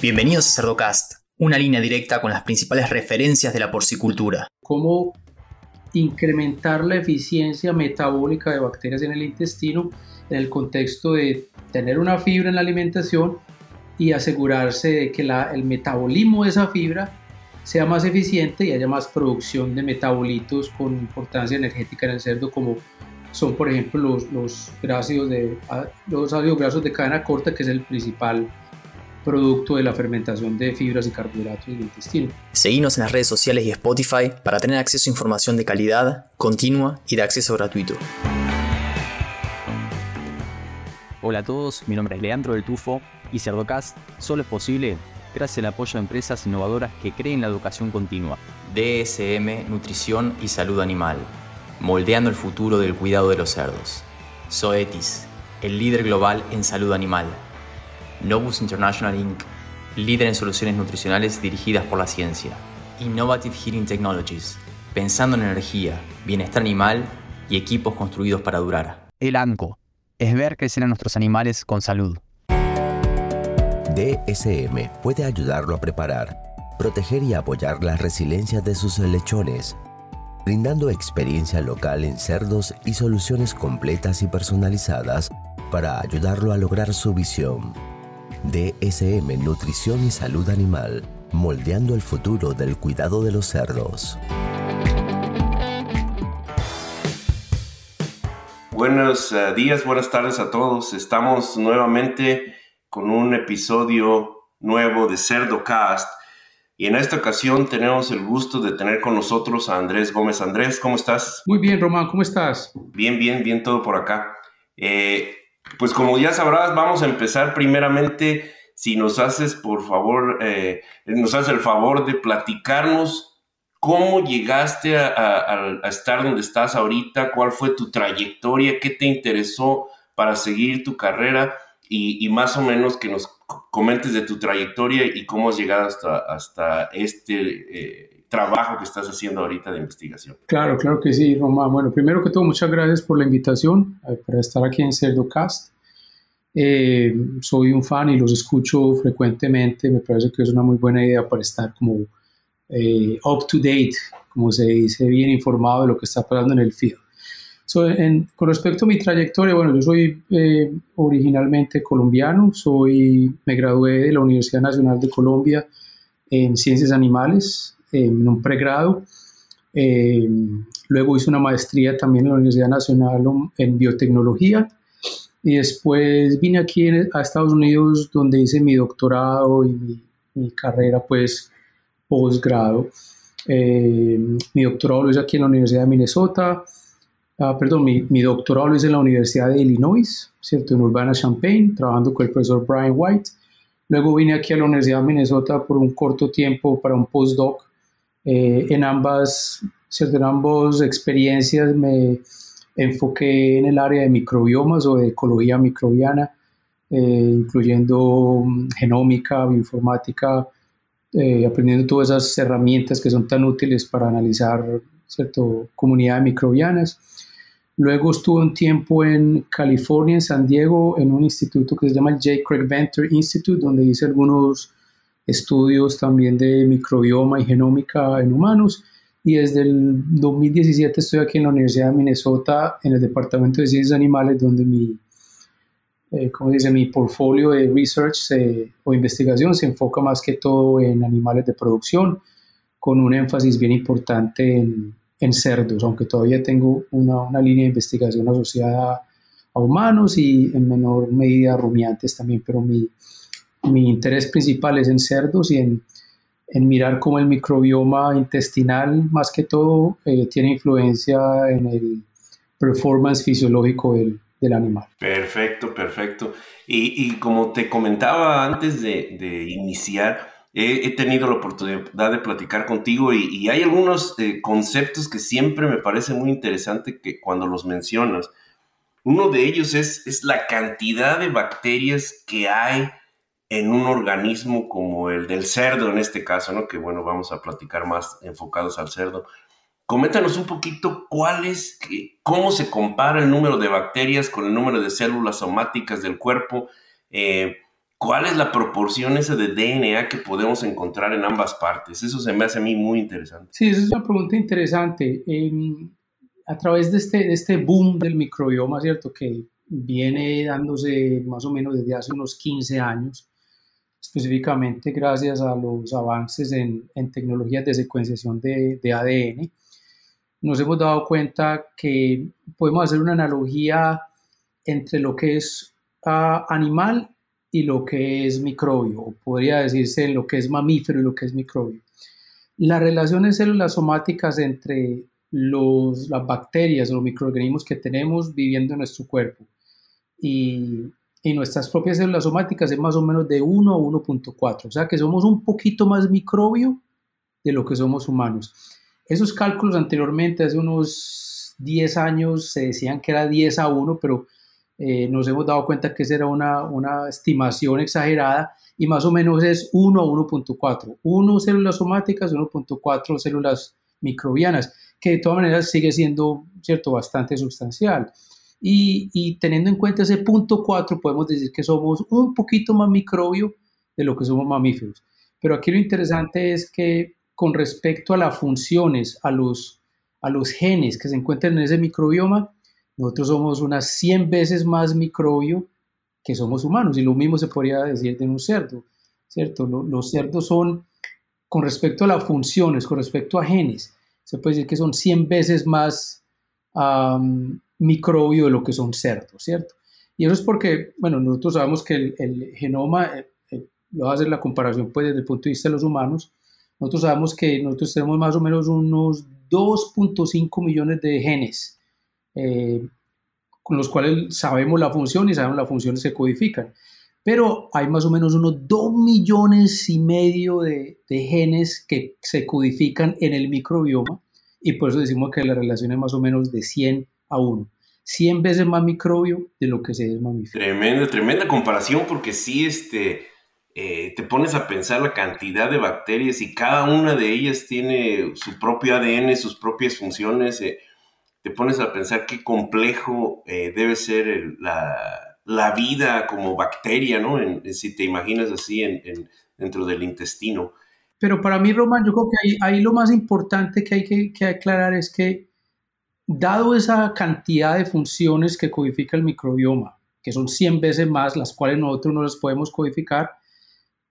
Bienvenidos a Cerdocast, una línea directa con las principales referencias de la porcicultura. Cómo incrementar la eficiencia metabólica de bacterias en el intestino en el contexto de tener una fibra en la alimentación y asegurarse de que el metabolismo de esa fibra sea más eficiente y haya más producción de metabolitos con importancia energética en el cerdo como son por ejemplo los, los, de, los ácidos grasos de cadena corta que es el principal producto de la fermentación de fibras y carbohidratos del intestino. Seguimos en las redes sociales y Spotify para tener acceso a información de calidad, continua y de acceso gratuito. Hola a todos, mi nombre es Leandro del Tufo y Cerdocast solo es posible gracias al apoyo de empresas innovadoras que creen la educación continua. DSM Nutrición y Salud Animal, moldeando el futuro del cuidado de los cerdos. Zoetis, el líder global en salud animal Novus International Inc., líder en soluciones nutricionales dirigidas por la ciencia. Innovative Heating Technologies, pensando en energía, bienestar animal y equipos construidos para durar. El ANCO, es ver crecer a nuestros animales con salud. DSM puede ayudarlo a preparar, proteger y apoyar la resiliencia de sus lechones, brindando experiencia local en cerdos y soluciones completas y personalizadas para ayudarlo a lograr su visión. DSM Nutrición y Salud Animal, moldeando el futuro del cuidado de los cerdos. Buenos eh, días, buenas tardes a todos. Estamos nuevamente con un episodio nuevo de Cerdo Cast. Y en esta ocasión tenemos el gusto de tener con nosotros a Andrés Gómez. Andrés, ¿cómo estás? Muy bien, Román, ¿cómo estás? Bien, bien, bien, todo por acá. Eh, pues como ya sabrás, vamos a empezar primeramente, si nos haces por favor, eh, nos haces el favor de platicarnos cómo llegaste a, estar donde estás ahorita, cuál fue tu trayectoria, qué te interesó para seguir tu carrera y, más o menos que nos comentes de tu trayectoria y cómo has llegado hasta, hasta este... Eh, trabajo que estás haciendo ahorita de investigación. Claro, claro que sí, Román. Bueno, primero que todo, muchas gracias por la invitación eh, para estar aquí en Cerdocast. Eh, soy un fan y los escucho frecuentemente. Me parece que es una muy buena idea para estar como eh, up to date, como se dice, bien informado de lo que está pasando en el field. con respecto a mi trayectoria, bueno, yo soy originalmente colombiano, soy, me gradué de la Universidad Nacional de Colombia en Ciencias Animales, en un pregrado. Eh, luego hice una maestría también en la Universidad Nacional en biotecnología y después vine aquí a Estados Unidos donde hice mi doctorado y mi, carrera pues posgrado. Eh, mi doctorado lo hice aquí en la Universidad de Minnesota, ah, perdón, mi, mi, doctorado lo hice en la Universidad de Illinois, ¿cierto? En Urbana-Champaign, trabajando con el profesor Brian White. Luego vine aquí a la Universidad de Minnesota por un corto tiempo para un postdoc eh, en, ambas, en ambas experiencias me enfoqué en el área de microbiomas o de ecología microbiana, eh, incluyendo mm, genómica, bioinformática, eh, aprendiendo todas esas herramientas que son tan útiles para analizar cierto, comunidades microbianas. Luego estuve un tiempo en California, en San Diego, en un instituto que se llama el J. Craig Venter Institute, donde hice algunos estudios también de microbioma y genómica en humanos. Y desde el 2017 estoy aquí en la Universidad de Minnesota, en el Departamento de Ciencias Animales, donde mi, eh, dice, mi portfolio de research o investigación se enfoca más que todo en animales de producción, con un énfasis bien importante en, en cerdos, aunque todavía tengo una, una, línea de investigación asociada a humanos y en menor medida a rumiantes también, pero mi, mi interés principal es en cerdos y en, mirar cómo el microbioma intestinal, más que todo, eh, tiene influencia en el performance fisiológico del, animal. Perfecto, perfecto. Y, como te comentaba antes de, iniciar, he, tenido la oportunidad de platicar contigo y, hay algunos eh, conceptos que siempre me parece muy interesante que cuando los mencionas. Uno de ellos es, es la cantidad de bacterias que hay en un organismo como el del cerdo en este caso, ¿no? Que bueno, vamos a platicar más enfocados al cerdo. Coméntanos un poquito cuál es, cómo se compara el número de bacterias con el número de células somáticas del cuerpo, eh, ¿cuál es la proporción esa de DNA que podemos encontrar en ambas partes? Eso se me hace a mí muy interesante. Sí, esa es una pregunta interesante. Em, a través de este, de este boom del microbioma, ¿cierto? Que viene dándose más o menos desde hace unos 15 años, específicamente gracias a los avances en, en tecnologías de secuenciación de, de, ADN, nos hemos dado cuenta que podemos hacer una analogía entre lo que es uh, animal y lo que es microbio, o podría decirse lo que es mamífero y lo que es microbio. La relación en células somáticas entre los, las bacterias o los microorganismos que tenemos viviendo en nuestro cuerpo y, y nuestras propias células somáticas es más o menos de 1 a 1.4, o sea que somos un poquito más microbio de lo que somos humanos. Esos cálculos anteriormente, hace unos 10 años, se decían que era 10 a 1, pero eh, nos hemos dado cuenta que esa era una, una estimación exagerada y más o menos es 1 a 1.4. 1 células somáticas, 1.4 células microbianas, que de todas maneras sigue siendo, ¿cierto?, bastante sustancial. Y, teniendo en cuenta ese punto 4, podemos decir que somos un poquito más microbio de lo que somos mamíferos. Pero aquí lo interesante es que con respecto a las funciones, a los, a los genes que se encuentran en ese microbioma, nosotros somos unas 100 veces más microbio que somos humanos. Y lo mismo se podría decir de un cerdo, ¿cierto? Los cerdos son, con respecto a las funciones, con respecto a genes, se puede decir que son 100 veces más microbio de lo que son cerdos, ¿cierto? Y eso es porque, bueno, nosotros sabemos que el, genoma, eh, eh, lo voy a hacer la comparación pues desde el punto de vista de los humanos, nosotros sabemos que nosotros tenemos más o menos unos 2.5 millones de genes eh, con los cuales sabemos la función y sabemos las funciones se codifican. Pero hay más o menos unos 2 millones y medio de, de genes que se codifican en el microbioma y por eso decimos que la relación es más o menos de 100 a 1. 100 veces más microbio de lo que se es mamífero. Tremenda, tremenda comparación porque sí, este, eh, te pones a pensar la cantidad de bacterias y cada una de ellas tiene su propio ADN, sus propias funciones. Eh, te pones a pensar qué complejo eh, debe ser la, la, vida como bacteria, ¿no? si te imaginas así en, dentro del intestino. Pero para mí, Román, yo creo que ahí, ahí lo más importante que hay que, que, aclarar es que, dado esa cantidad de funciones que codifica el microbioma, que son 100 veces más, las cuales nosotros no las podemos codificar,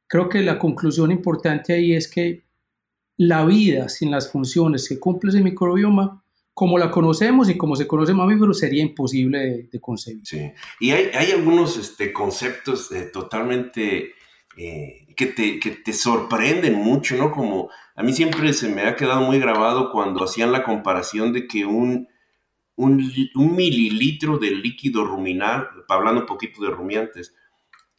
creo que la conclusión importante ahí es que la vida sin las funciones que cumple ese microbioma como la conocemos y como se conoce mamíferos, sería imposible de, concebir. Sí, y hay, hay algunos este, conceptos eh, totalmente eh, que, te, que, te, sorprenden mucho, ¿no? Como a mí siempre se me ha quedado muy grabado cuando hacían la comparación de que un, un, un mililitro de líquido ruminar, hablando un poquito de rumiantes,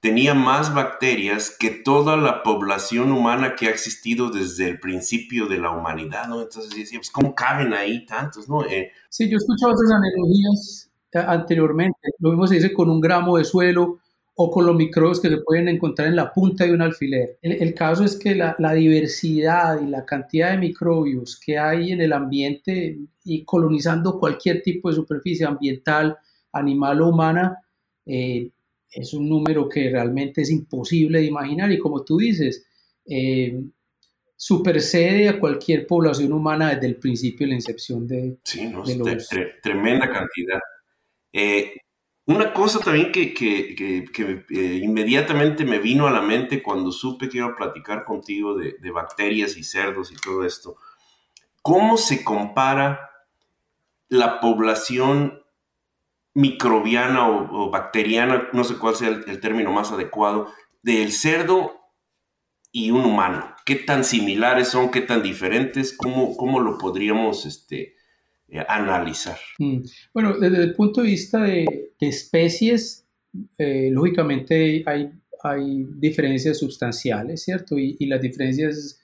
tenía más bacterias que toda la población humana que ha existido desde el principio de la humanidad, ¿no? Entonces pues, ¿cómo caben ahí tantos, no? Eh, sí, yo he escuchado esas analogías eh, anteriormente. Lo mismo se dice con un gramo de suelo o con los microbios que se pueden encontrar en la punta de un alfiler. El, caso es que la, la, diversidad y la cantidad de microbios que hay en el ambiente y colonizando cualquier tipo de superficie ambiental, animal o humana, eh, es un número que realmente es imposible de imaginar y como tú dices, eh, supersede a cualquier población humana desde el principio de la incepción de, sí, no, tremenda cantidad. Eh, una cosa también que, que, que, eh, inmediatamente me vino a la mente cuando supe que iba a platicar contigo de, de bacterias y cerdos y todo esto, ¿cómo se compara la población microbiana o, bacteriana, no sé cuál sea el, término más adecuado, del cerdo y un humano. ¿Qué tan similares son? ¿Qué tan diferentes? ¿Cómo, cómo lo podríamos este, eh, analizar? Mm. Bueno, desde el punto de vista de, especies, eh, lógicamente hay, hay diferencias sustanciales, ¿cierto? Y, y, las diferencias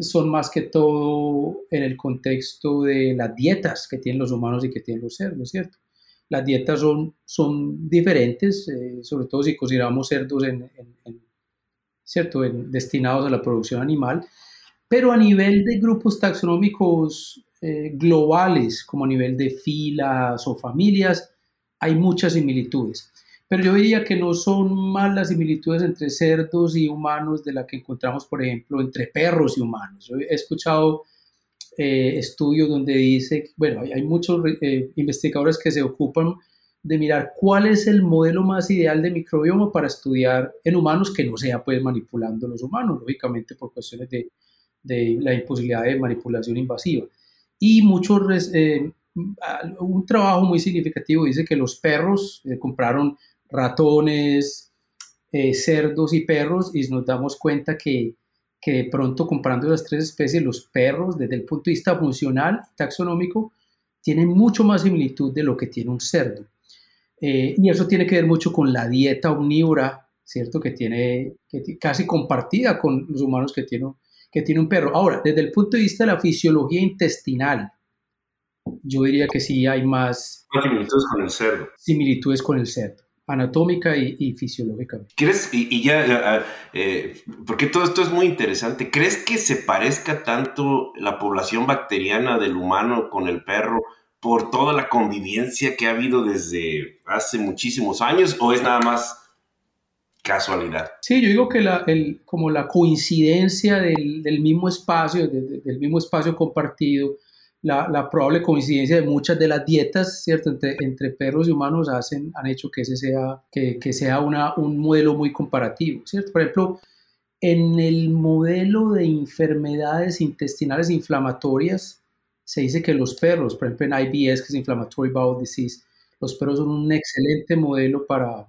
son más que todo en el contexto de las dietas que tienen los humanos y que tienen los cerdos, ¿cierto? las dietas son, son diferentes, eh, sobre todo si consideramos cerdos en, ¿cierto? destinados a la producción animal, pero a nivel de grupos taxonómicos eh, globales, como a nivel de filas o familias, hay muchas similitudes. pero yo diría que no son más las similitudes entre cerdos y humanos de las que encontramos, por ejemplo, entre perros y humanos. Yo he escuchado eh, estudios donde dice, bueno, hay, muchos eh, investigadores que se ocupan de mirar cuál es el modelo más ideal de microbioma para estudiar en humanos que no sea pues manipulando los humanos, lógicamente por cuestiones de, de la imposibilidad de manipulación invasiva. Y muchos, eh, un trabajo muy significativo dice que los perros compraron ratones, eh, cerdos y perros y nos damos cuenta que, que de pronto comparando las tres especies, los perros desde el punto de vista funcional, taxonómico, tienen mucho más similitud de lo que tiene un cerdo. Eh, y eso tiene que ver mucho con la dieta omnívora, ¿cierto? Que tiene que casi compartida con los humanos que tiene, que tiene un perro. Ahora, desde el punto de vista de la fisiología intestinal, yo diría que sí hay más... similitudes con el cerdo. Similitudes con el cerdo anatómica y, fisiológicamente. ¿Crees, y, ya, eh, porque todo esto es muy interesante, ¿crees que se parezca tanto la población bacteriana del humano con el perro por toda la convivencia que ha habido desde hace muchísimos años o es nada más casualidad? Sí, yo digo que la, el, como la coincidencia del, del mismo espacio, del mismo espacio compartido, la, probable coincidencia de muchas de las dietas, ¿cierto?, entre, entre perros y humanos hacen, han hecho que ese sea, que, que, sea una, un modelo muy comparativo, ¿cierto? Por ejemplo, en el modelo de enfermedades intestinales inflamatorias, se dice que los perros, por ejemplo en IBS, que es Inflammatory Bowel Disease, los perros son un excelente modelo para,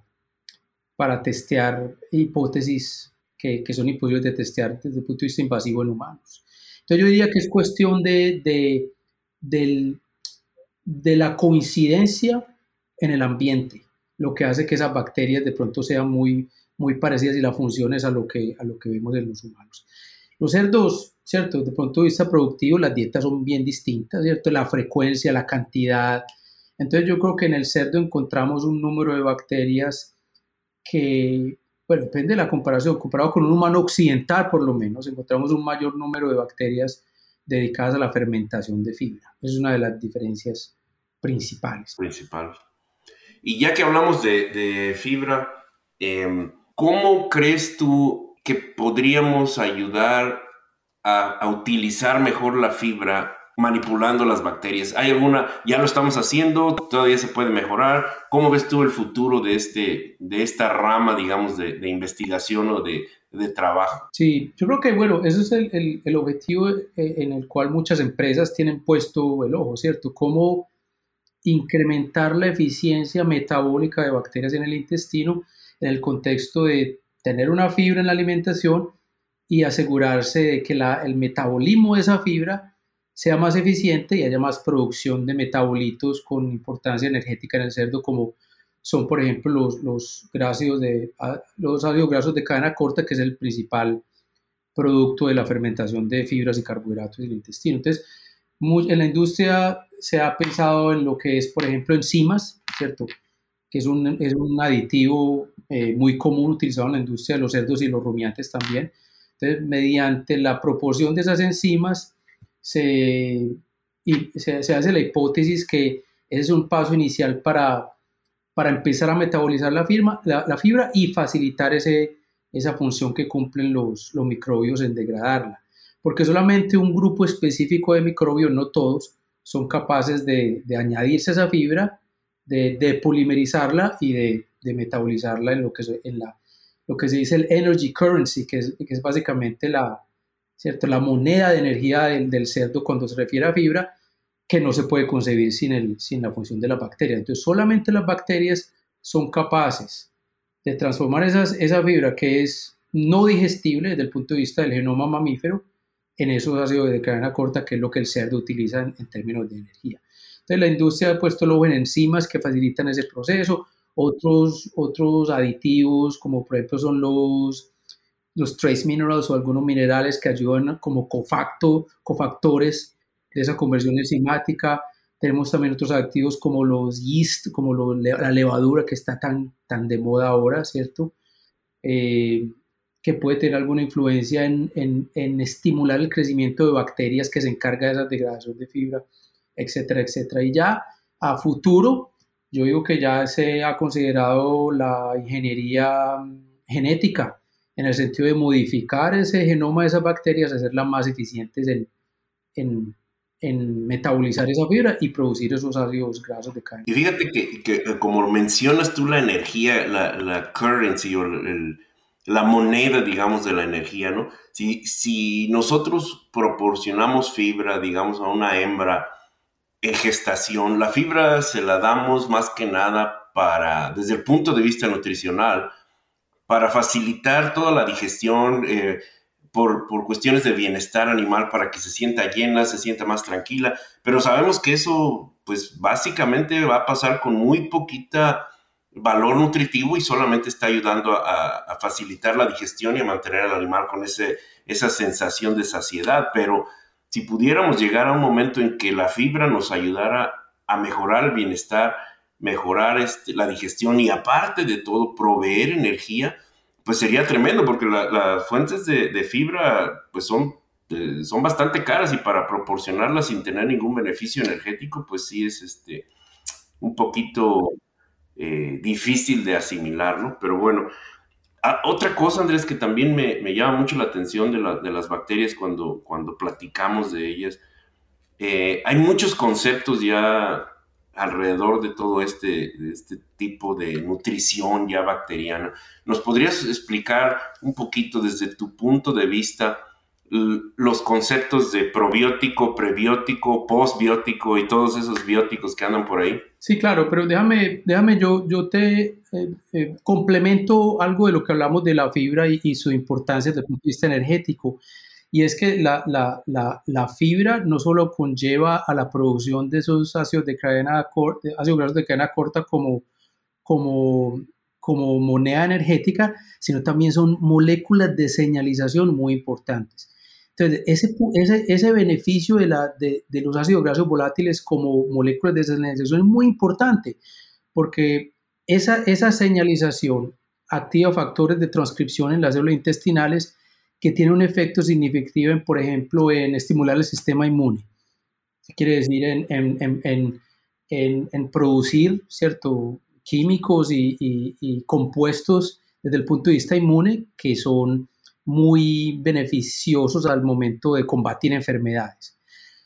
para testear hipótesis que, que son imposibles de testear desde el punto de vista invasivo en humanos. Entonces yo diría que es cuestión de, de del, de la coincidencia en el ambiente, lo que hace que esas bacterias de pronto sean muy, muy parecidas y la función es a lo, que, a lo que vemos en los humanos. Los cerdos, ¿cierto? El punto de vista productivo, las dietas son bien distintas, ¿cierto? La frecuencia, la cantidad. Entonces yo creo que en el cerdo encontramos un número de bacterias que, bueno, depende de la comparación, comparado con un humano occidental por lo menos, encontramos un mayor número de bacterias dedicadas a la fermentación de fibra. Es una de las diferencias principales. Principales. Y ya que hablamos de, fibra, em, ¿cómo crees tú que podríamos ayudar a, a, utilizar mejor la fibra manipulando las bacterias? ¿Hay alguna, ya lo estamos haciendo, todavía se puede mejorar? ¿Cómo ves tú el futuro de, este, de esta rama, digamos, de, investigación o de, trabajo. Sí, yo creo que, bueno, ese es el, objetivo eh, en el cual muchas empresas tienen puesto el ojo, ¿cierto? Cómo incrementar la eficiencia metabólica de bacterias en el intestino en el contexto de tener una fibra en la alimentación y asegurarse de que el metabolismo de esa fibra sea más eficiente y haya más producción de metabolitos con importancia energética en el cerdo como son, por ejemplo, los, los, de, los ácidos grasos de cadena corta, que es el principal producto de la fermentación de fibras y carbohidratos en el intestino. Entonces, en la industria se ha pensado en lo que es, por ejemplo, enzimas, ¿cierto? Que es un, es un aditivo eh, muy común utilizado en la industria de los cerdos y los rumiantes también. Entonces, mediante la proporción de esas enzimas, se, se, hace la hipótesis que es un paso inicial para para empezar a metabolizar la, la, fibra y facilitar ese, esa función que cumplen los, los microbios en degradarla. Porque solamente un grupo específico de microbios, no todos, son capaces de, de añadirse esa fibra, de, de polimerizarla y de, de, metabolizarla en lo que, en la, lo que se dice el energy currency, que es, que es básicamente la, ¿cierto? la moneda de energía del, cerdo cuando se refiere a fibra, que no se puede concebir sin, el, sin la función de la bacteria. Entonces, solamente las bacterias son capaces de transformar esas, esa fibra que es no digestible desde el punto de vista del genoma mamífero en esos ácidos de cadena corta, que es lo que el cerdo utiliza en, términos de energía. Entonces, la industria ha puesto luego en enzimas que facilitan ese proceso, otros, otros aditivos, como por ejemplo son los, los trace minerals o algunos minerales que ayudan como cofacto, cofactores de esa conversión enzimática. Tenemos también otros activos como los yeast, como la levadura que está tan, tan de moda ahora, ¿cierto? Eh, que puede tener alguna influencia en, en, estimular el crecimiento de bacterias que se encarga de esa degradación de fibra, etcétera, etcétera. Y ya a futuro, yo digo que ya se ha considerado la ingeniería genética en el sentido de modificar ese genoma de esas bacterias, hacerlas más eficientes en, en, en metabolizar esa fibra y producir esos ácidos grasos de cadena. Y fíjate que, que como mencionas tú la energía, la, la currency o el, la moneda, digamos, de la energía, ¿no? Si, si nosotros proporcionamos fibra, digamos, a una hembra en gestación, la fibra se la damos más que nada para, desde el punto de vista nutricional, para facilitar toda la digestión, eh, por, por, cuestiones de bienestar animal, para que se sienta llena, se sienta más tranquila, pero sabemos que eso, pues básicamente va a pasar con muy poquita valor nutritivo y solamente está ayudando a, facilitar la digestión y a mantener al animal con ese, esa sensación de saciedad. Pero si pudiéramos llegar a un momento en que la fibra nos ayudara a mejorar el bienestar, mejorar este, la digestión y aparte de todo proveer energía, pues sería tremendo porque las fuentes de, fibra pues son, eh, son bastante caras y para proporcionarlas sin tener ningún beneficio energético pues sí es este, un poquito eh, difícil de asimilar, ¿no? Pero bueno, ah, otra cosa, Andrés, que también me, llama mucho la atención de, las bacterias cuando, cuando platicamos de ellas, eh, hay muchos conceptos ya alrededor de todo este, este tipo de nutrición ya bacteriana. ¿Nos podrías explicar un poquito desde tu punto de vista los conceptos de probiótico, prebiótico, postbiótico y todos esos bióticos que andan por ahí? Sí, claro, pero déjame, déjame yo, yo te eh, eh, complemento algo de lo que hablamos de la fibra y, su importancia desde el punto de vista energético. Y es que la, la, la, la, fibra no solo conlleva a la producción de esos ácidos de cadena corta, ácidos grasos de cadena corta como, como, como moneda energética, sino también son moléculas de señalización muy importantes. Entonces, ese, ese, ese beneficio de, la, de, de, los ácidos grasos volátiles como moléculas de señalización es muy importante porque esa, esa señalización activa factores de transcripción en las células intestinales que tienen un efecto significativo, en, por ejemplo, en estimular el sistema inmune. Quiere decir en, en, en, producir cierto, químicos y, y, y compuestos desde el punto de vista inmune que son muy beneficiosos al momento de combatir enfermedades.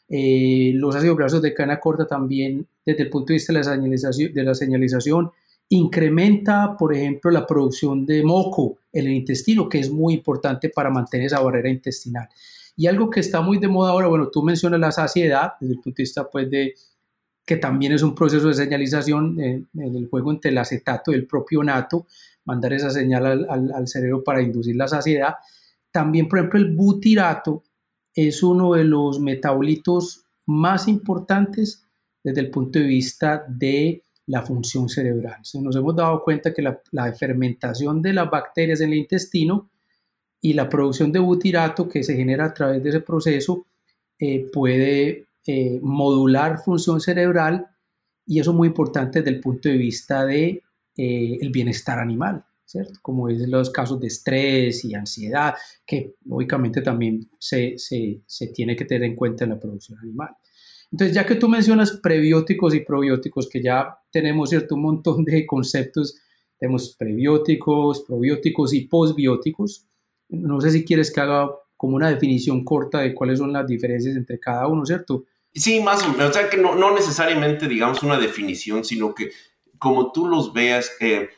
Eh, los ácidos grasos de cadena corta también, desde el punto de vista de la señalización, de la señalización incrementa, por ejemplo, la producción de moco en el intestino, que es muy importante para mantener esa barrera intestinal. Y algo que está muy de moda ahora, bueno, tú mencionas la saciedad, desde el punto de vista pues, de que también es un proceso de señalización en, el juego entre el acetato y el propio nato, mandar esa señal al, al, cerebro para inducir la saciedad. También, por ejemplo, el butirato es uno de los metabolitos más importantes desde el punto de vista de la función cerebral. nos hemos dado cuenta que la, fermentación de las bacterias en el intestino y la producción de butirato que se genera a través de ese proceso eh, puede eh, modular función cerebral y eso es muy importante desde el punto de vista de eh, bienestar animal, ¿cierto? Como es los casos de estrés y ansiedad, que lógicamente también se, se, se tiene que tener en cuenta en la producción animal. Entonces, ya que tú mencionas prebióticos y probióticos, que ya tenemos cierto un montón de conceptos, tenemos prebióticos, probióticos y postbióticos. No sé si quieres que haga como una definición corta de cuáles son las diferencias entre cada uno, ¿cierto? Sí, más o menos. O sea, que no, no necesariamente, digamos, una definición, sino que como tú los veas, eh,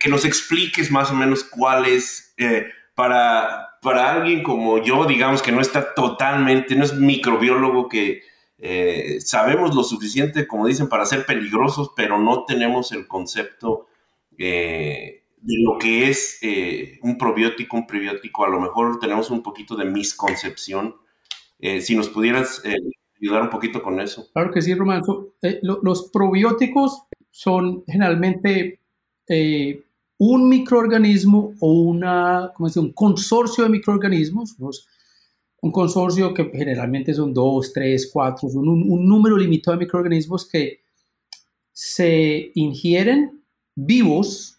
que nos expliques más o menos cuáles, eh, para, para alguien como yo, digamos, que no está totalmente, no es microbiólogo, que eh, sabemos lo suficiente, como dicen, para ser peligrosos, pero no tenemos el concepto de lo que es un probiótico, un prebiótico. A lo mejor tenemos un poquito de misconcepción. si nos pudieras ayudar un poquito con eso. Claro que sí, Román. los probióticos son generalmente eh, un microorganismo o una, ¿cómo un consorcio de microorganismos, un consorcio que generalmente son dos, tres, cuatro, un, número limitado de microorganismos que se ingieren vivos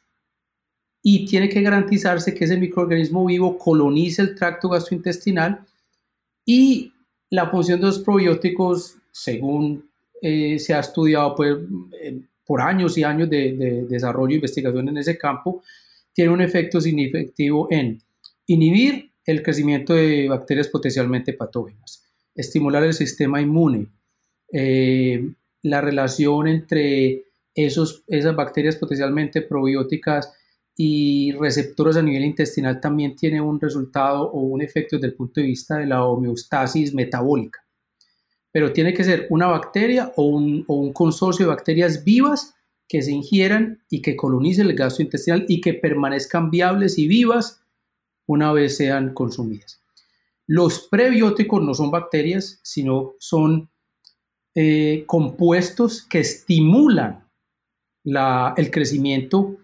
y tiene que garantizarse que ese microorganismo vivo colonice el tracto gastrointestinal y la función de los probióticos, según eh, se ha estudiado, pues, por años y años de, de desarrollo e investigación en ese campo, tiene un efecto significativo en inhibir el crecimiento de bacterias potencialmente patógenas, estimular el sistema inmune, eh, la relación entre esos, esas bacterias potencialmente probióticas y receptores a nivel intestinal también tiene un resultado o un efecto desde el punto de vista de la homeostasis metabólica. Pero tiene que ser una bacteria o un, o un consorcio de bacterias vivas que se ingieran y que colonicen el gastrointestinal y que permanezcan viables y vivas una vez sean consumidas. Los prebióticos no son bacterias, sino son eh, compuestos que estimulan el crecimiento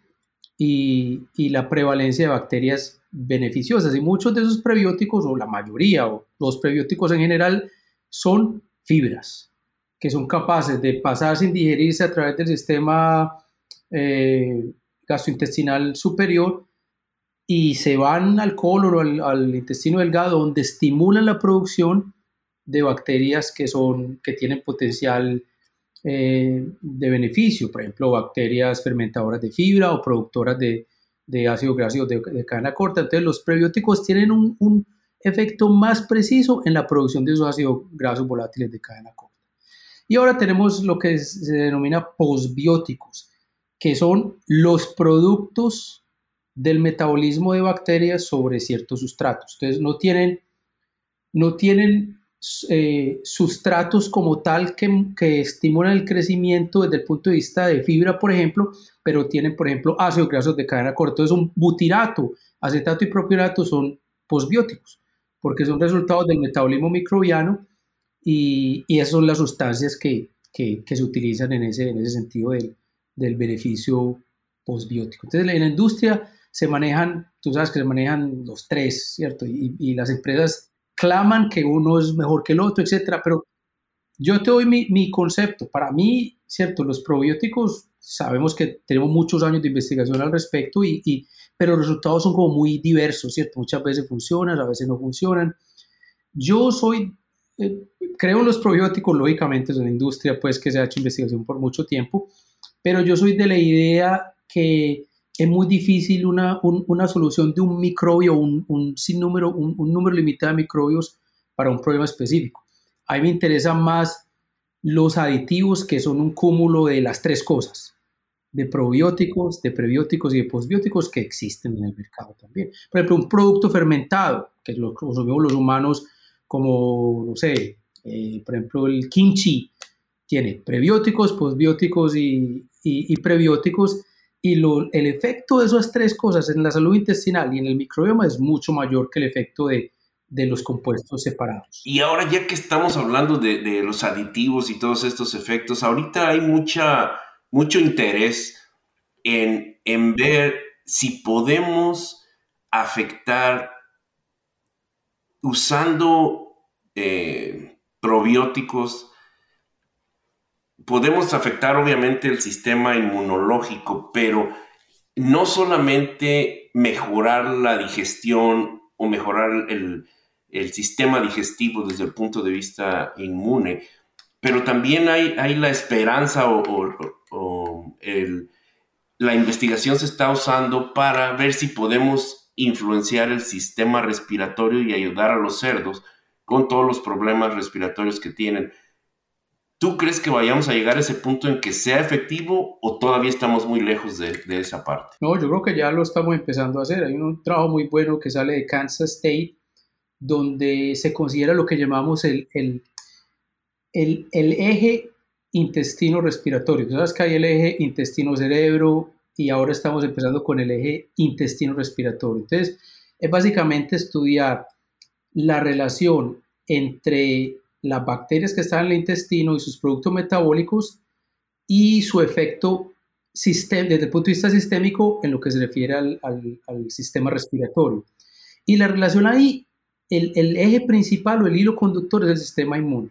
y, la prevalencia de bacterias beneficiosas. Y muchos de esos prebióticos, o la mayoría, o los prebióticos en general, son fibras que son capaces de pasar sin digerirse a través del sistema eh, gastrointestinal superior y se van al colon o al, intestino delgado donde estimulan la producción de bacterias que, son, que tienen potencial eh, de beneficio, por ejemplo, bacterias fermentadoras de fibra o productoras de, ácido graso de, cadena corta. Entonces, los prebióticos tienen un, un, efecto más preciso en la producción de esos ácidos grasos volátiles de cadena corta. Y ahora tenemos lo que se denomina posbióticos, que son los productos del metabolismo de bacterias sobre ciertos sustratos. Entonces no tienen, no tienen eh, sustratos como tal que, estimulan el crecimiento desde el punto de vista de fibra, por ejemplo, pero tienen, por ejemplo, ácidos grasos de cadena corta. Entonces un butirato, acetato y propionato son posbióticos, porque son resultados del metabolismo microbiano y, y esas son las sustancias que, que, se utilizan en ese, en ese sentido del, del beneficio postbiótico. Entonces, en la industria se manejan, tú sabes que se manejan los tres, ¿cierto? Y, y las empresas claman que uno es mejor que el otro, etcétera, pero yo te doy mi, mi, concepto. Para mí, ¿cierto? Los probióticos, sabemos que tenemos muchos años de investigación al respecto, y, y, pero los resultados son como muy diversos, ¿cierto? Muchas veces funcionan, a veces no funcionan. Yo soy eh, creo en los probióticos, lógicamente es una industria pues que se ha hecho investigación por mucho tiempo, pero yo soy de la idea que es muy difícil una, una solución de un microbio, un, un sinnúmero, un, un, número limitado de microbios para un problema específico. A mí me interesan más los aditivos que son un cúmulo de las tres cosas, de probióticos, de prebióticos y de postbióticos que existen en el mercado también. Por ejemplo, un producto fermentado, que lo consumimos los humanos como, no sé, eh, por ejemplo, el kimchi tiene prebióticos, posbióticos y, y, prebióticos, y el efecto de esas tres cosas en la salud intestinal y en el microbioma es mucho mayor que el efecto de, de los compuestos separados. Y ahora ya que estamos hablando de, de, los aditivos y todos estos efectos, ahorita hay mucha, mucho interés en, en ver si podemos afectar usando eh, probióticos, podemos afectar obviamente el sistema inmunológico, pero no solamente mejorar la digestión o mejorar el, sistema digestivo desde el punto de vista inmune, pero también hay, hay la esperanza o, la investigación se está usando para ver si podemos influenciar el sistema respiratorio y ayudar a los cerdos con todos los problemas respiratorios que tienen. ¿Tú crees que vayamos a llegar a ese punto en que sea efectivo o todavía estamos muy lejos de, esa parte? No, yo creo que ya lo estamos empezando a hacer. Hay un trabajo muy bueno que sale de Kansas State donde se considera lo que llamamos el, el, el, el eje intestino respiratorio. Tú sabes que hay el eje intestino-cerebro, y ahora estamos empezando con el eje intestino respiratorio. Entonces, es básicamente estudiar la relación entre las bacterias que están en el intestino y sus productos metabólicos y su efecto desde el punto de vista sistémico en lo que se refiere al, al, sistema respiratorio. Y la relación ahí, el, el eje principal o el hilo conductor es el sistema inmune.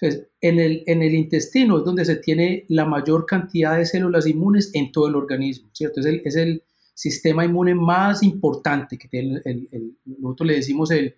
Entonces, en el, en el intestino es donde se tiene la mayor cantidad de células inmunes en todo el organismo, ¿cierto? Es el, es el sistema inmune más importante que tiene, el, nosotros le decimos el,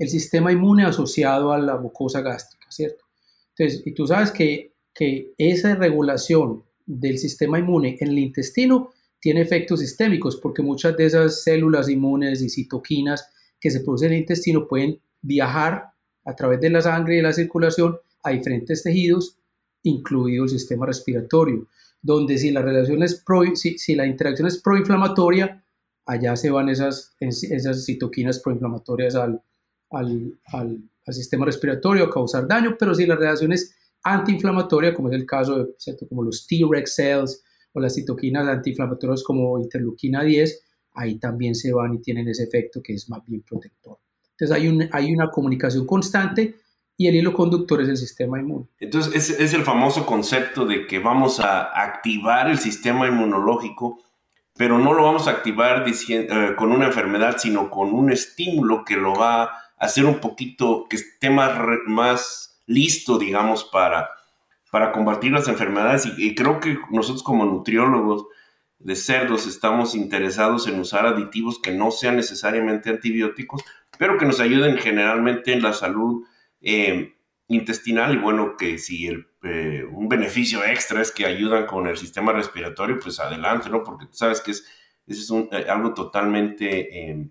el sistema inmune asociado a la mucosa gástrica, ¿cierto? Entonces, y tú sabes que, que esa regulación del sistema inmune en el intestino tiene efectos sistémicos porque muchas de esas células inmunes y citoquinas que se producen en el intestino pueden viajar a través de la sangre y la circulación a diferentes tejidos, incluido el sistema respiratorio, donde si la, relación es si, la interacción es proinflamatoria, allá se van esas, esas citoquinas proinflamatorias al, al, al, sistema respiratorio a causar daño, pero si la relación es antiinflamatoria, como es el caso de ¿cierto? como los T-Rex cells o las citoquinas antiinflamatorias como interleuquina 10, ahí también se van y tienen ese efecto que es más bien protector. Entonces hay, un, hay una comunicación constante y el hilo conductor es el sistema inmune. Entonces es, es el famoso concepto de que vamos a activar el sistema inmunológico, pero no lo vamos a activar eh, con una enfermedad, sino con un estímulo que lo va a hacer un poquito, que esté más, más listo, digamos, para, para combatir las enfermedades. y creo que nosotros como nutriólogos, de cerdos estamos interesados en usar aditivos que no sean necesariamente antibióticos, pero que nos ayuden generalmente en la salud eh, intestinal y bueno, que si el, eh, un beneficio extra es que ayudan con el sistema respiratorio, pues adelante, ¿no? Porque tú sabes que es, es eh, algo totalmente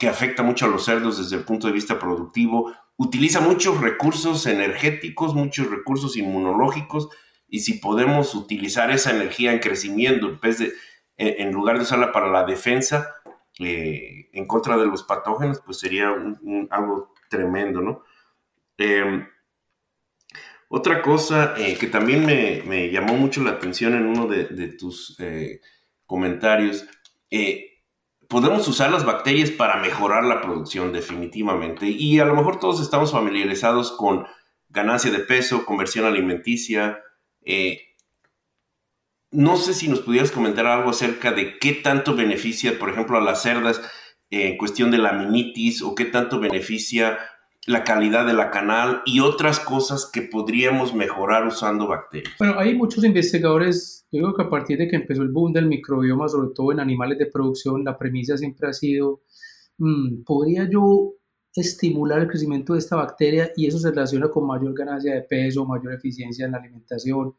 que afecta mucho a los cerdos desde el punto de vista productivo, utiliza muchos recursos energéticos, muchos recursos inmunológicos, y si podemos utilizar esa energía en crecimiento en, en lugar de usarla para la defensa eh, en contra de los patógenos, pues sería algo tremendo, ¿no? Em, otra cosa eh, que también me, llamó mucho la atención en uno de, tus eh, comentarios, podemos usar las bacterias para mejorar la producción definitivamente. Y a lo mejor todos estamos familiarizados con ganancia de peso, conversión alimenticia, eh, no sé si nos pudieras comentar algo acerca de qué tanto beneficia, por ejemplo, a las cerdas en cuestión de la aminitis o qué tanto beneficia la calidad de la canal y otras cosas que podríamos mejorar usando bacterias. Bueno, hay muchos investigadores, yo creo que a partir de que empezó el boom del microbioma, sobre todo en animales de producción, la premisa siempre ha sido, mm, ¿podría yo estimular el crecimiento de esta bacteria y eso se relaciona con mayor ganancia de peso, mayor eficiencia en la alimentación.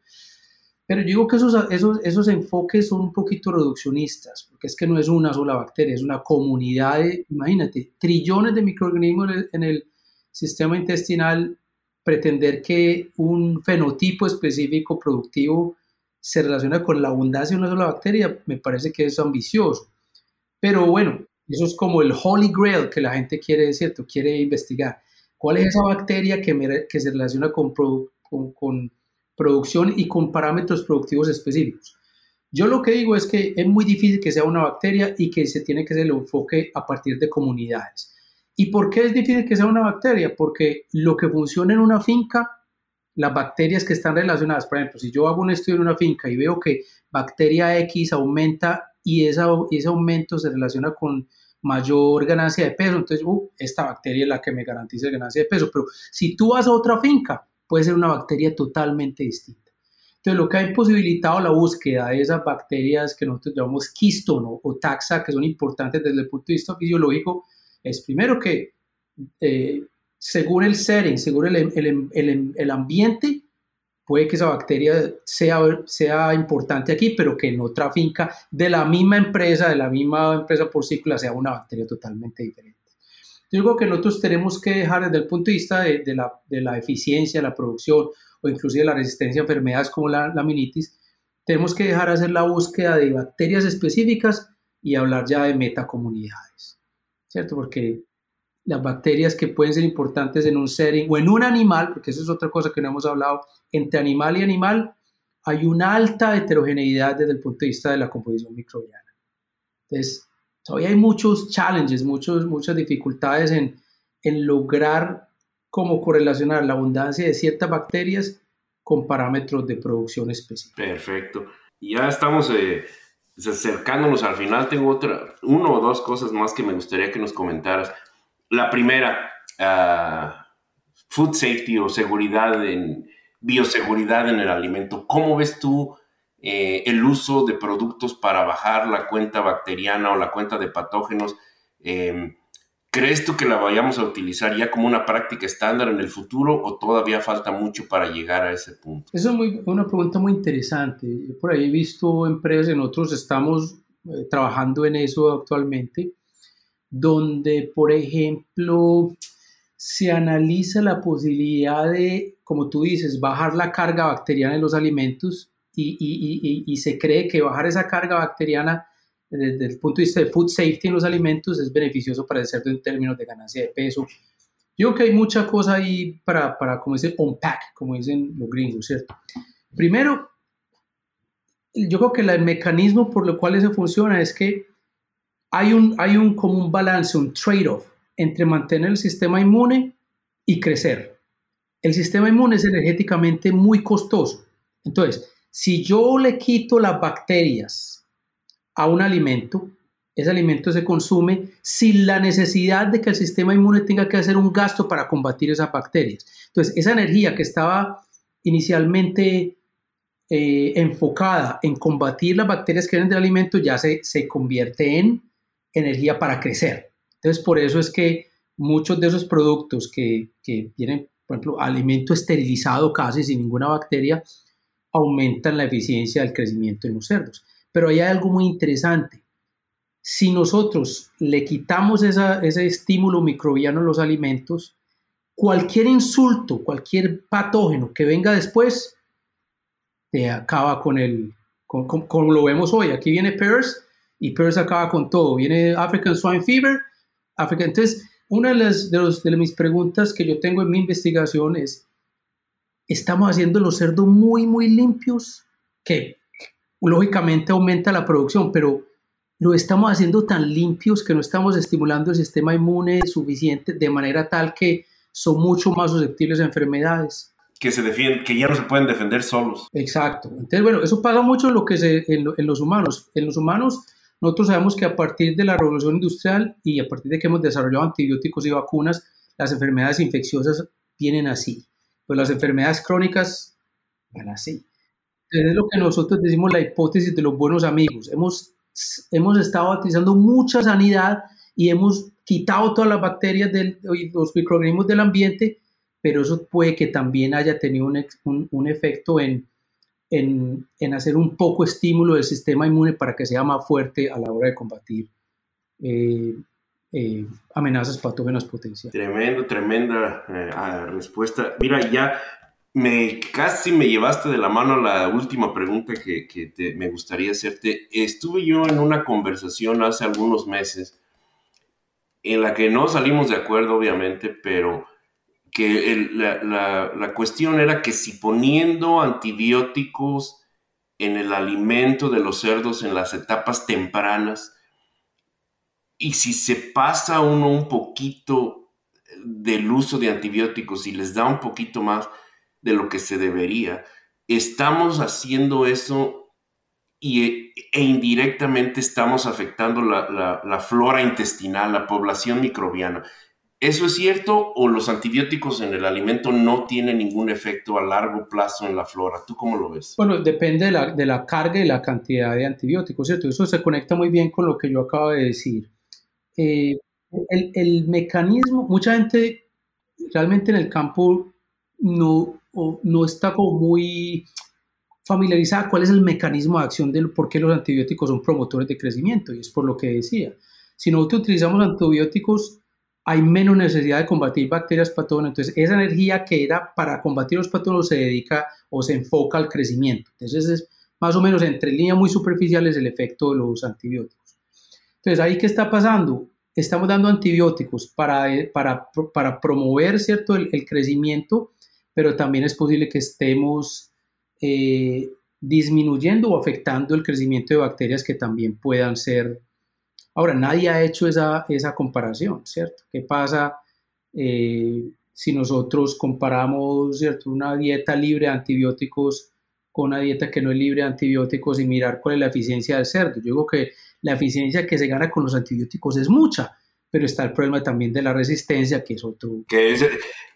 Pero yo digo que esos, esos, esos enfoques son un poquito reduccionistas, porque es que no es una sola bacteria, es una comunidad de, imagínate, trillones de microorganismos en el sistema intestinal, pretender que un fenotipo específico productivo se relaciona con la abundancia de una sola bacteria, me parece que es ambicioso. Pero bueno, eso es como el holy grail que la gente quiere, ¿cierto? Quiere investigar. ¿Cuál es esa bacteria que, que se relaciona con, producción y con parámetros productivos específicos? Yo lo que digo es que es muy difícil que sea una bacteria y que se tiene que hacer el enfoque a partir de comunidades. ¿Y por qué es difícil que sea una bacteria? Porque lo que funciona en una finca, las bacterias que están relacionadas, por ejemplo, si yo hago un estudio en una finca y veo que bacteria X aumenta y, esa, ese aumento se relaciona con mayor ganancia de peso, entonces uh, esta bacteria es la que me garantiza ganancia de peso, pero si tú vas a otra finca, puede ser una bacteria totalmente distinta. Entonces, lo que ha imposibilitado la búsqueda de esas bacterias que nosotros llamamos quístono o taxa, que son importantes desde el punto de vista fisiológico, es primero que eh, según el setting, según el, el, el, el ambiente, puede que esa bacteria sea, sea importante aquí, pero que en otra finca de la misma empresa, de la misma empresa porcícola, sea una bacteria totalmente diferente. Yo digo que nosotros tenemos que dejar desde el punto de vista de, de, la, de la, eficiencia, la producción o inclusive la resistencia a enfermedades como la, la minitis, tenemos que dejar hacer la búsqueda de bacterias específicas y hablar ya de metacomunidades, ¿cierto? Porque las bacterias que pueden ser importantes en un setting o en un animal, porque eso es otra cosa que no hemos hablado, entre animal y animal hay una alta heterogeneidad desde el punto de vista de la composición microbiana. Entonces, todavía hay muchos challenges, muchos, muchas dificultades en, en lograr cómo correlacionar la abundancia de ciertas bacterias con parámetros de producción específicos. Perfecto. Ya estamos eh, acercándonos al final. Tengo otra, uno o dos cosas más que me gustaría que nos comentaras. La primera, ah, food safety o seguridad en bioseguridad en el alimento. ¿Cómo ves tú eh, el uso de productos para bajar la cuenta bacteriana o la cuenta de patógenos? Em, ¿Crees tú que la vayamos a utilizar ya como una práctica estándar en el futuro o todavía falta mucho para llegar a ese punto? Esa es muy, una pregunta muy interesante. por ahí he visto empresas, en otros estamos eh, trabajando en eso actualmente, donde, por ejemplo, se analiza la posibilidad de, como tú dices, bajar la carga bacteriana en los alimentos y, y, y, y se cree que bajar esa carga bacteriana desde el punto de vista de food safety en los alimentos es beneficioso para el cerdo en términos de ganancia de peso. Yo creo que hay mucha cosa ahí para, para como dicen, unpack, como dicen los gringos, ¿cierto? Primero, yo creo que el mecanismo por lo cual eso funciona es que hay un, hay un como un balance, un trade-off entre mantener el sistema inmune y crecer. El sistema inmune es energéticamente muy costoso. Entonces, si yo le quito las bacterias a un alimento, ese alimento se consume sin la necesidad de que el sistema inmune tenga que hacer un gasto para combatir esas bacterias. Entonces, esa energía que estaba inicialmente eh, enfocada en combatir las bacterias que vienen del alimento ya se, se convierte en energía para crecer. Entonces, por eso es que muchos de esos productos que, que tienen, por ejemplo, alimento esterilizado casi sin ninguna bacteria, aumentan la eficiencia del crecimiento en los cerdos. Pero hay algo muy interesante. Si nosotros le quitamos ese estímulo microbiano a los alimentos, cualquier insulto, cualquier patógeno que venga después, te acaba con el, como lo vemos hoy. Aquí viene PERS y PERS acaba con todo. Viene African Swine Fever. African. Entonces, una de, las, de, los, de mis preguntas que yo tengo en mi investigación es, ¿estamos haciendo los cerdos muy, muy limpios? Que lógicamente aumenta la producción, pero lo estamos haciendo tan limpios que no estamos estimulando el sistema inmune suficiente de manera tal que son mucho más susceptibles a enfermedades. Que se defienden, que ya no se pueden defender solos. Exacto. Entonces, bueno, eso pasa mucho en, lo que se, en, en los humanos. En los humanos, nosotros sabemos que a partir de la revolución industrial y a partir de que hemos desarrollado antibióticos y vacunas, las enfermedades infecciosas vienen así. Pues las enfermedades crónicas van así es lo que nosotros decimos la hipótesis de los buenos amigos. Hemos, hemos estado utilizando mucha sanidad y hemos quitado todas las bacterias y los microorganismos del ambiente, pero eso puede que también haya tenido un, un, efecto en, en, en, hacer un poco estímulo del sistema inmune para que sea más fuerte a la hora de combatir eh, eh, amenazas patógenas potenciales. Tremendo, tremenda eh, respuesta. Mira, ya me casi me llevaste de la mano la última pregunta que, me gustaría hacerte. Estuve yo en una conversación hace algunos meses en la que no salimos de acuerdo, obviamente, pero que la, la, cuestión era que si poniendo antibióticos en el alimento de los cerdos en las etapas tempranas, y si se pasa uno un poquito del uso de antibióticos y les da un poquito más, de lo que se debería. Estamos haciendo eso y, e indirectamente estamos afectando la, flora intestinal, la población microbiana. ¿Eso es cierto o los antibióticos en el alimento no tienen ningún efecto a largo plazo en la flora? ¿Tú cómo lo ves? Bueno, depende de la, carga y la cantidad de antibióticos, ¿cierto? Eso se conecta muy bien con lo que yo acabo de decir. Eh, el, el, mecanismo, mucha gente realmente en el campo no, no está como muy familiarizada cuál es el mecanismo de acción de por qué los antibióticos son promotores de crecimiento, y es por lo que decía. Si nosotros utilizamos antibióticos, hay menos necesidad de combatir bacterias patógenas, entonces esa energía que era para combatir los patógenos se dedica o se enfoca al crecimiento. Entonces es más o menos entre líneas muy superficiales el efecto de los antibióticos. Entonces, ¿ahí qué está pasando? Estamos dando antibióticos para, para, para promover ¿cierto? el, el crecimiento, pero también es posible que estemos eh, disminuyendo o afectando el crecimiento de bacterias que también puedan ser... Ahora, nadie ha hecho esa, esa comparación, ¿cierto? ¿Qué pasa eh, si nosotros comparamos, ¿cierto? Una dieta libre de antibióticos con una dieta que no es libre de antibióticos y mirar cuál es la eficiencia del cerdo? Yo digo que la eficiencia que se gana con los antibióticos es mucha, pero está el problema también de la resistencia, que es otro. Que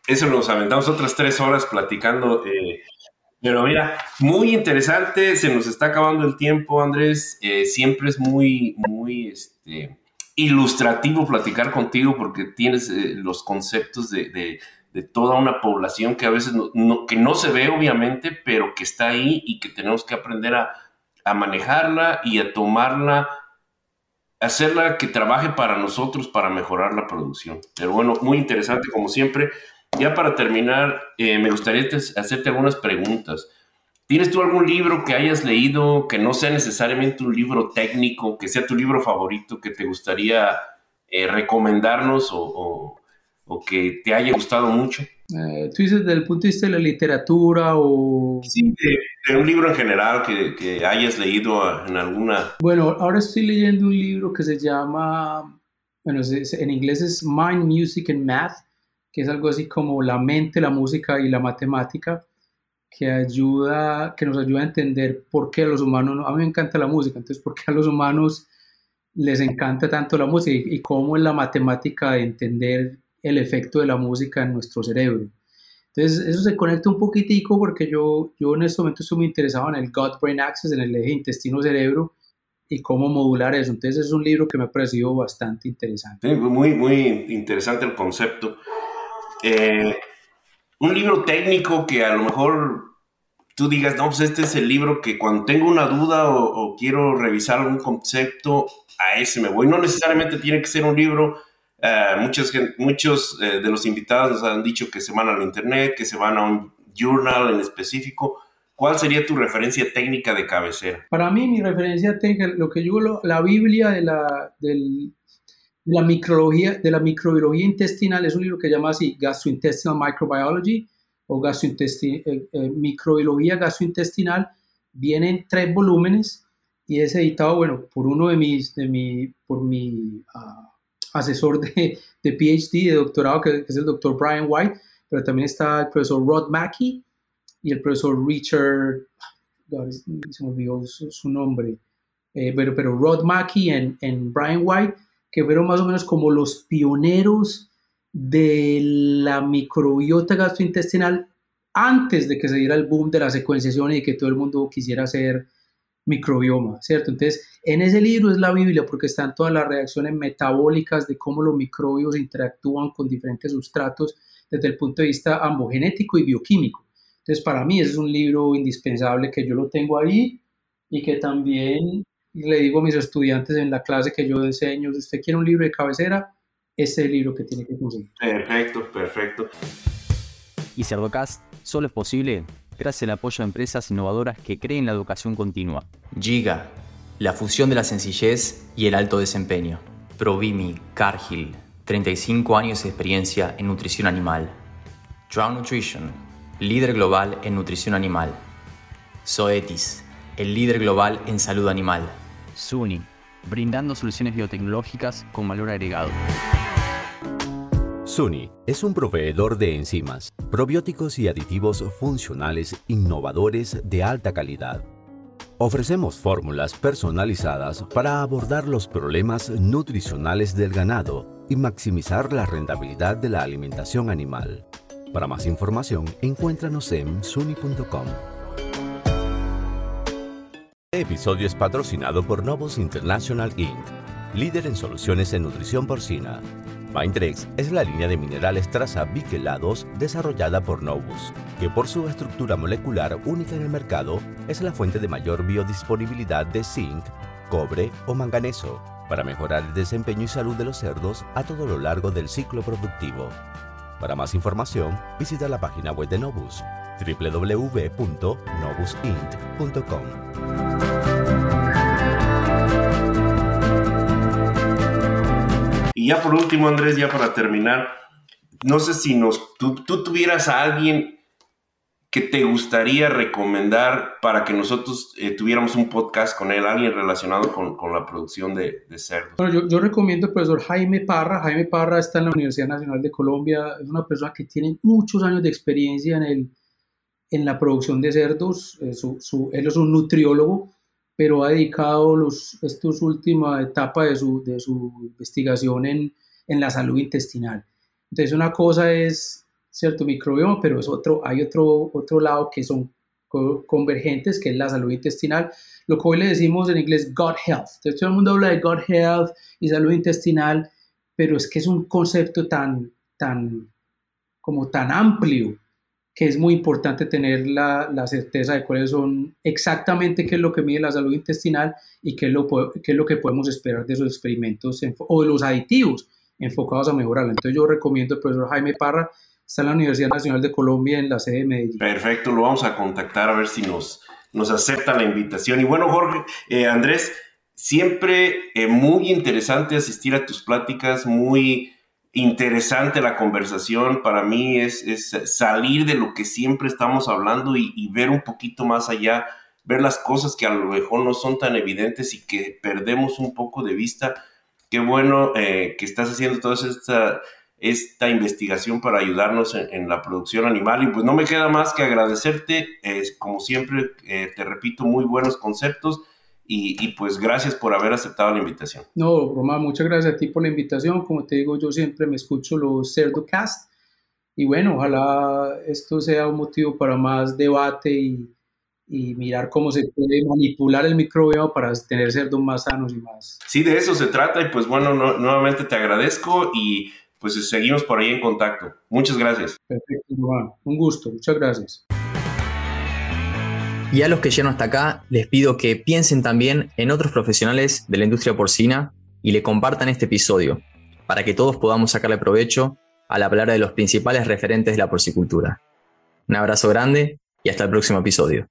eso nos aventamos otras tres horas platicando. Eh, pero mira, muy interesante, se nos está acabando el tiempo, Andrés. Eh, siempre es muy, muy este, ilustrativo platicar contigo porque tienes eh, los conceptos de, toda una población que a veces no, que no se ve obviamente, pero que está ahí y que tenemos que aprender a, a manejarla y a tomarla, hacerla que trabaje para nosotros para mejorar la producción. Pero bueno, muy interesante como siempre. Ya para terminar, eh, me gustaría hacerte algunas preguntas. ¿Tienes tú algún libro que hayas leído que no sea necesariamente un libro técnico, que sea tu libro favorito, que te gustaría eh, recomendarnos o, que te haya gustado mucho? Eh, ¿Tú dices desde el punto de vista de la literatura o...? Sí, de, un libro en general que, que, hayas leído en alguna... Bueno, ahora estoy leyendo un libro que se llama, bueno, en inglés es Mind, Music and Math, que es algo así como la mente, la música y la matemática que ayuda, que nos ayuda a entender por qué a los humanos, a mí me encanta la música, entonces por qué a los humanos les encanta tanto la música y, cómo es la matemática de entender el efecto de la música en nuestro cerebro. Entonces eso se conecta un poquitico porque yo, yo en este momento estoy muy interesado en el gut-brain axis, en el eje intestino-cerebro y cómo modular eso. Entonces es un libro que me ha parecido bastante interesante. muy, muy interesante el concepto. Eh, un libro técnico que a lo mejor tú digas, no, pues este es el libro que cuando tengo una duda o, quiero revisar algún concepto, a ese me voy. No necesariamente tiene que ser un libro. Uh, muchos muchos eh, de los invitados nos han dicho que se van al internet, que se van a un journal en específico. ¿Cuál sería tu referencia técnica de cabecera? Para mí, mi referencia técnica, lo que yo, la Biblia de la, del, la microbiología, de la microbiología intestinal es un libro que llama así Gastrointestinal Microbiology o gastrointestin eh, eh, Microbiología Gastrointestinal. Viene en tres volúmenes y es editado, bueno, por uno de mis, de mi, por mi ah, asesor de, de, PhD, de doctorado, que, es el doctor Brian White, pero también está el profesor Rod Mackey y el profesor Richard, se me olvidó su, nombre, eh, pero, pero Rod Mackey en Brian White que fueron más o menos como los pioneros de la microbiota gastrointestinal antes de que se diera el boom de la secuenciación y que todo el mundo quisiera hacer microbioma, ¿cierto? Entonces, en ese libro es la Biblia porque están todas las reacciones metabólicas de cómo los microbios interactúan con diferentes sustratos desde el punto de vista ambogenético y bioquímico. Entonces, para mí ese es un libro indispensable que yo lo tengo ahí y que también le digo a mis estudiantes en la clase que yo enseño, si usted quiere un libro de cabecera, ese es el libro que tiene que conseguir. Perfecto, perfecto. Y Cerdocast solo es posible gracias al apoyo de empresas innovadoras que creen la educación continua. Giga, la fusión de la sencillez y el alto desempeño. Provimi, Cargill, 35 años de experiencia en nutrición animal. Drown Nutrition, líder global en nutrición animal. Zoetis, el líder global en salud animal. SUNY, brindando soluciones biotecnológicas con valor agregado. SUNY es un proveedor de enzimas, probióticos y aditivos funcionales innovadores de alta calidad. Ofrecemos fórmulas personalizadas para abordar los problemas nutricionales del ganado y maximizar la rentabilidad de la alimentación animal. Para más información, encuéntranos en suni.com. Este episodio es patrocinado por Novus International Inc., líder en soluciones en nutrición porcina. Mindrex es la línea de minerales traza biquelados desarrollada por Novus, que por su estructura molecular única en el mercado es la fuente de mayor biodisponibilidad de zinc, cobre o manganeso para mejorar el desempeño y salud de los cerdos a todo lo largo del ciclo productivo. Para más información, visita la página web de Novus www.novusint.com. Y ya por último, Andrés, ya para terminar, no sé si nos, tú, tuvieras a alguien que te gustaría recomendar para que nosotros eh, tuviéramos un podcast con él, alguien relacionado con, con la producción de, de cerdos. Bueno, yo, yo, recomiendo al profesor Jaime Parra. Jaime Parra está en la Universidad Nacional de Colombia, es una persona que tiene muchos años de experiencia en, el, en la producción de cerdos. Eh, su, su, él es un nutriólogo pero ha dedicado los, esta última etapa de su, de su investigación en, en, la salud intestinal. Entonces una cosa es cierto microbioma, pero es otro, hay otro, otro lado que son convergentes, que es la salud intestinal, lo que hoy le decimos en inglés gut health. Entonces todo el mundo habla de gut health y salud intestinal, pero es que es un concepto tan, tan, como tan amplio que es muy importante tener la, la, certeza de cuáles son exactamente qué es lo que mide la salud intestinal y qué es lo, qué es lo que podemos esperar de esos experimentos o de los aditivos enfocados a mejorarla. Entonces yo recomiendo al profesor Jaime Parra, está en la Universidad Nacional de Colombia en la sede de Medellín. Perfecto, lo vamos a contactar a ver si nos, nos acepta la invitación. Y bueno, Jorge, eh, Andrés, siempre eh, muy interesante asistir a tus pláticas, muy interesante la conversación. Para mí es, salir de lo que siempre estamos hablando y, ver un poquito más allá, ver las cosas que a lo mejor no son tan evidentes y que perdemos un poco de vista. Qué bueno eh, que estás haciendo toda esta, esta investigación para ayudarnos en, la producción animal. Y pues no me queda más que agradecerte. como siempre, eh, te repito, muy buenos conceptos y, pues gracias por haber aceptado la invitación. No, Roma, muchas gracias a ti por la invitación. Como te digo, yo siempre me escucho los Cerdocast. Y bueno, ojalá esto sea un motivo para más debate y, y mirar cómo se puede manipular el microbioma para tener cerdos más sanos y más. Sí, de eso se trata. Y pues bueno, nuevamente te agradezco y pues seguimos por ahí en contacto. Muchas gracias. Perfecto, Roma. Un gusto. Muchas gracias. Y a los que llegan hasta acá, les pido que piensen también en otros profesionales de la industria porcina y le compartan este episodio, para que todos podamos sacarle provecho a la palabra de los principales referentes de la porcicultura. Un abrazo grande y hasta el próximo episodio.